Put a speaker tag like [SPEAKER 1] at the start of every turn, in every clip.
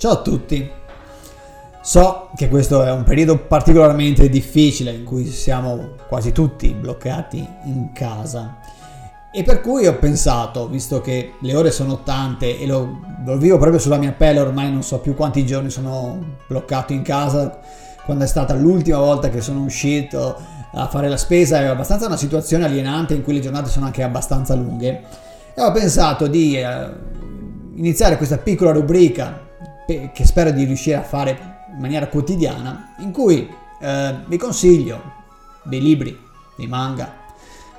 [SPEAKER 1] Ciao a tutti. So che questo è un periodo particolarmente difficile in cui siamo quasi tutti bloccati in casa e per cui ho pensato, visto che le ore sono tante e lo, lo vivo proprio sulla mia pelle, ormai non so più quanti giorni sono bloccato in casa, quando è stata l'ultima volta che sono uscito a fare la spesa, è abbastanza una situazione alienante in cui le giornate sono anche abbastanza lunghe. E ho pensato di eh, iniziare questa piccola rubrica che spero di riuscire a fare in maniera quotidiana, in cui eh, vi consiglio dei libri, dei manga,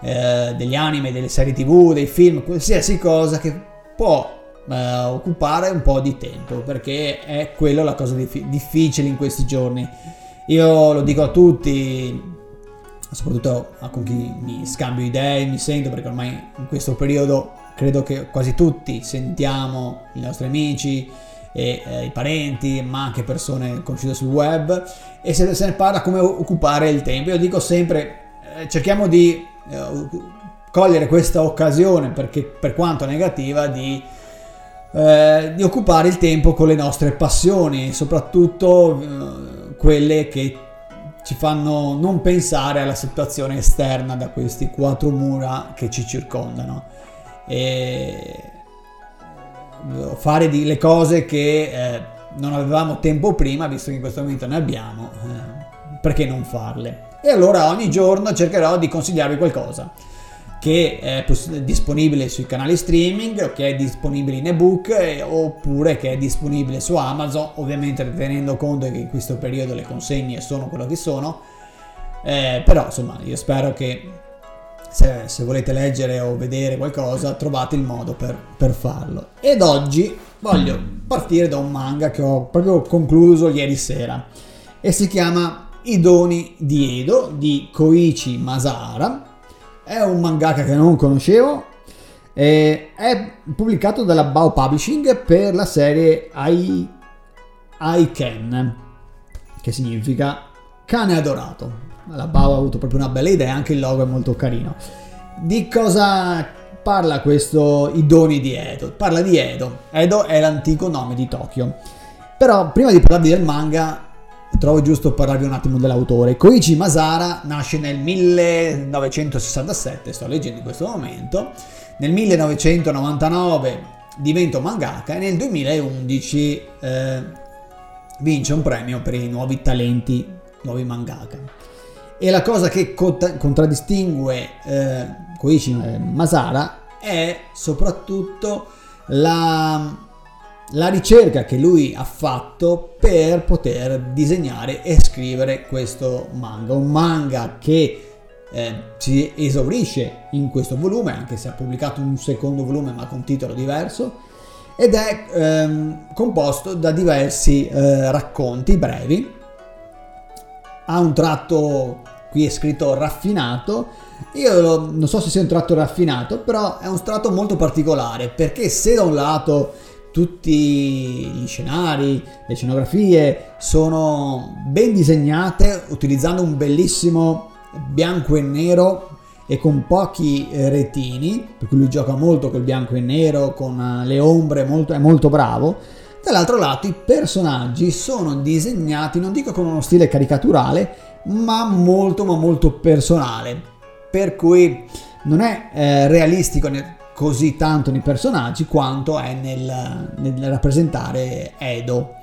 [SPEAKER 1] eh, degli anime, delle serie tv, dei film, qualsiasi cosa che può eh, occupare un po' di tempo, perché è quello la cosa dif- difficile in questi giorni. Io lo dico a tutti, soprattutto a con chi mi scambio idee, mi sento, perché ormai in questo periodo credo che quasi tutti sentiamo i nostri amici, e eh, i parenti, ma anche persone conosciute sul web e se, se ne parla come occupare il tempo. Io dico sempre eh, cerchiamo di eh, cogliere questa occasione perché per quanto negativa di, eh, di occupare il tempo con le nostre passioni, soprattutto eh, quelle che ci fanno non pensare alla situazione esterna da questi quattro mura che ci circondano. E fare le cose che eh, non avevamo tempo prima, visto che in questo momento ne abbiamo, eh, perché non farle? E allora ogni giorno cercherò di consigliarvi qualcosa che è disponibile sui canali streaming, che è disponibile in ebook eh, oppure che è disponibile su Amazon, ovviamente tenendo conto che in questo periodo le consegne sono quello che sono, eh, però insomma io spero che se, se, volete leggere o vedere qualcosa trovate il modo per, per farlo. Ed oggi voglio partire da un manga che ho proprio concluso ieri sera e si chiama I doni di Edo di Koichi Masara. È un mangaka che non conoscevo, è pubblicato dalla Bao Publishing per la serie I, I Can, che significa cane adorato la Bao ha avuto proprio una bella idea, anche il logo è molto carino. Di cosa parla questo I doni di Edo? Parla di Edo. Edo è l'antico nome di Tokyo. Però prima di parlarvi del manga trovo giusto parlarvi un attimo dell'autore. Koichi Masara nasce nel 1967, sto leggendo in questo momento. Nel 1999 diventa mangaka e nel 2011 eh, vince un premio per i nuovi talenti, nuovi mangaka. E la cosa che contraddistingue eh, Koichi eh, Masara è soprattutto la, la ricerca che lui ha fatto per poter disegnare e scrivere questo manga. Un manga che eh, si esaurisce in questo volume, anche se ha pubblicato un secondo volume ma con titolo diverso, ed è ehm, composto da diversi eh, racconti brevi. Ha un tratto qui è scritto raffinato. Io non so se sia un tratto raffinato, però è un tratto molto particolare perché se da un lato tutti gli scenari, le scenografie sono ben disegnate utilizzando un bellissimo bianco e nero e con pochi retini, per cui lui gioca molto col bianco e nero, con eh, le ombre, molto, è molto bravo. Dall'altro lato i personaggi sono disegnati, non dico con uno stile caricaturale, ma molto ma molto personale, per cui non è eh, realistico ne- così tanto nei personaggi quanto è nel, nel rappresentare Edo.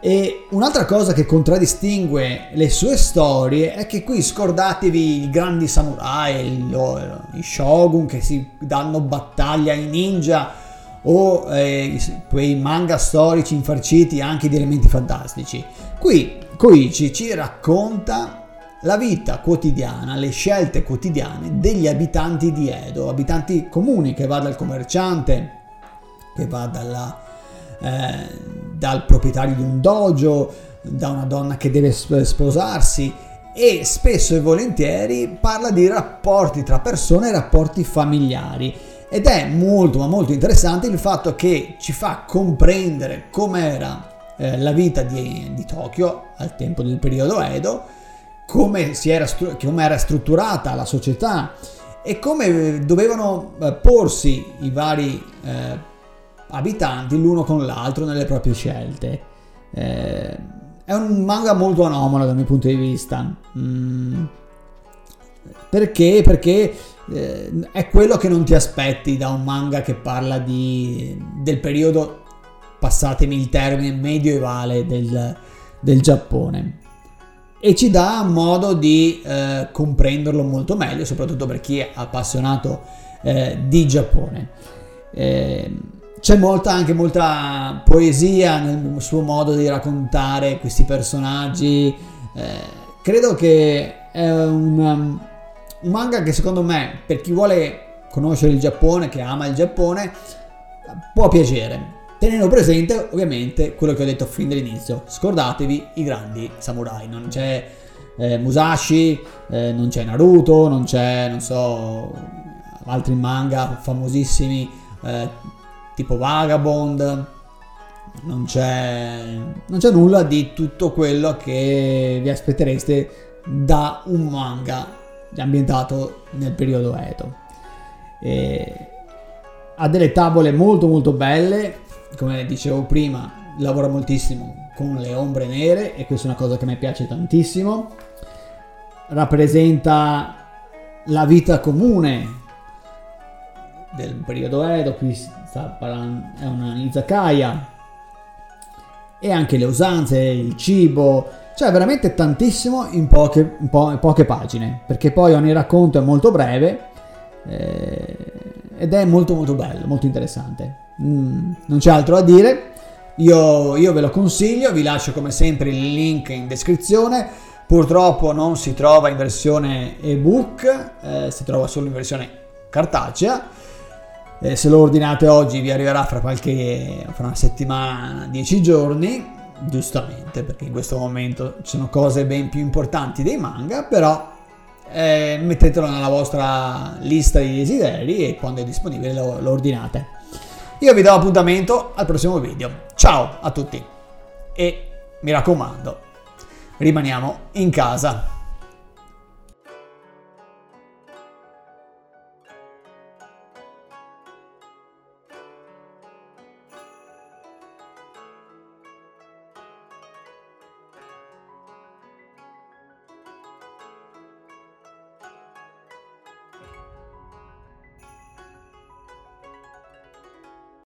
[SPEAKER 1] E un'altra cosa che contraddistingue le sue storie è che qui scordatevi i grandi samurai, i shogun che si danno battaglia ai ninja o eh, quei manga storici infarciti anche di elementi fantastici. Qui Koichi ci racconta la vita quotidiana, le scelte quotidiane degli abitanti di Edo, abitanti comuni che va dal commerciante, che va dalla, eh, dal proprietario di un dojo, da una donna che deve sposarsi e spesso e volentieri parla di rapporti tra persone e rapporti familiari ed è molto ma molto interessante il fatto che ci fa comprendere com'era eh, la vita di, di, Tokyo al tempo del periodo Edo, come, era, come era strutturata la società e come dovevano eh, porsi i vari eh, abitanti l'uno con l'altro nelle proprie scelte. Eh, è un manga molto anomalo dal mio punto di vista. Mm, perché? Perché eh, è quello che non ti aspetti da un manga che parla di, del periodo, passatemi il termine, medievale del, del Giappone. E ci dà modo di eh, comprenderlo molto meglio, soprattutto per chi è appassionato eh, di Giappone. Eh, c'è molta, anche molta poesia nel suo modo di raccontare questi personaggi. Eh, credo che è un, um, un manga che secondo me, per chi vuole conoscere il Giappone, che ama il Giappone, può piacere. Tenendo presente ovviamente quello che ho detto fin dall'inizio, scordatevi i grandi samurai, non c'è eh, Musashi, eh, non c'è Naruto, non c'è, non so, altri manga famosissimi eh, tipo Vagabond, non c'è, non c'è nulla di tutto quello che vi aspettereste da un manga ambientato nel periodo Edo. E ha delle tavole molto molto belle, come dicevo prima, lavora moltissimo con le ombre nere e questa è una cosa che mi piace tantissimo. Rappresenta la vita comune del periodo Edo, qui sta parlando, è una izakaya, e anche le usanze, il cibo, cioè veramente tantissimo in poche, in po- in poche pagine, perché poi ogni racconto è molto breve eh, ed è molto molto bello, molto interessante. Mm, non c'è altro da dire, io, io ve lo consiglio, vi lascio come sempre il link in descrizione. Purtroppo non si trova in versione ebook, eh, si trova solo in versione cartacea eh, se lo ordinate oggi vi arriverà fra qualche fra una settimana, dieci giorni, giustamente, perché in questo momento ci sono cose ben più importanti dei manga, però eh, mettetelo nella vostra lista di desideri e quando è disponibile lo, lo ordinate. Io vi do appuntamento al prossimo video. Ciao a tutti e mi raccomando, rimaniamo in casa.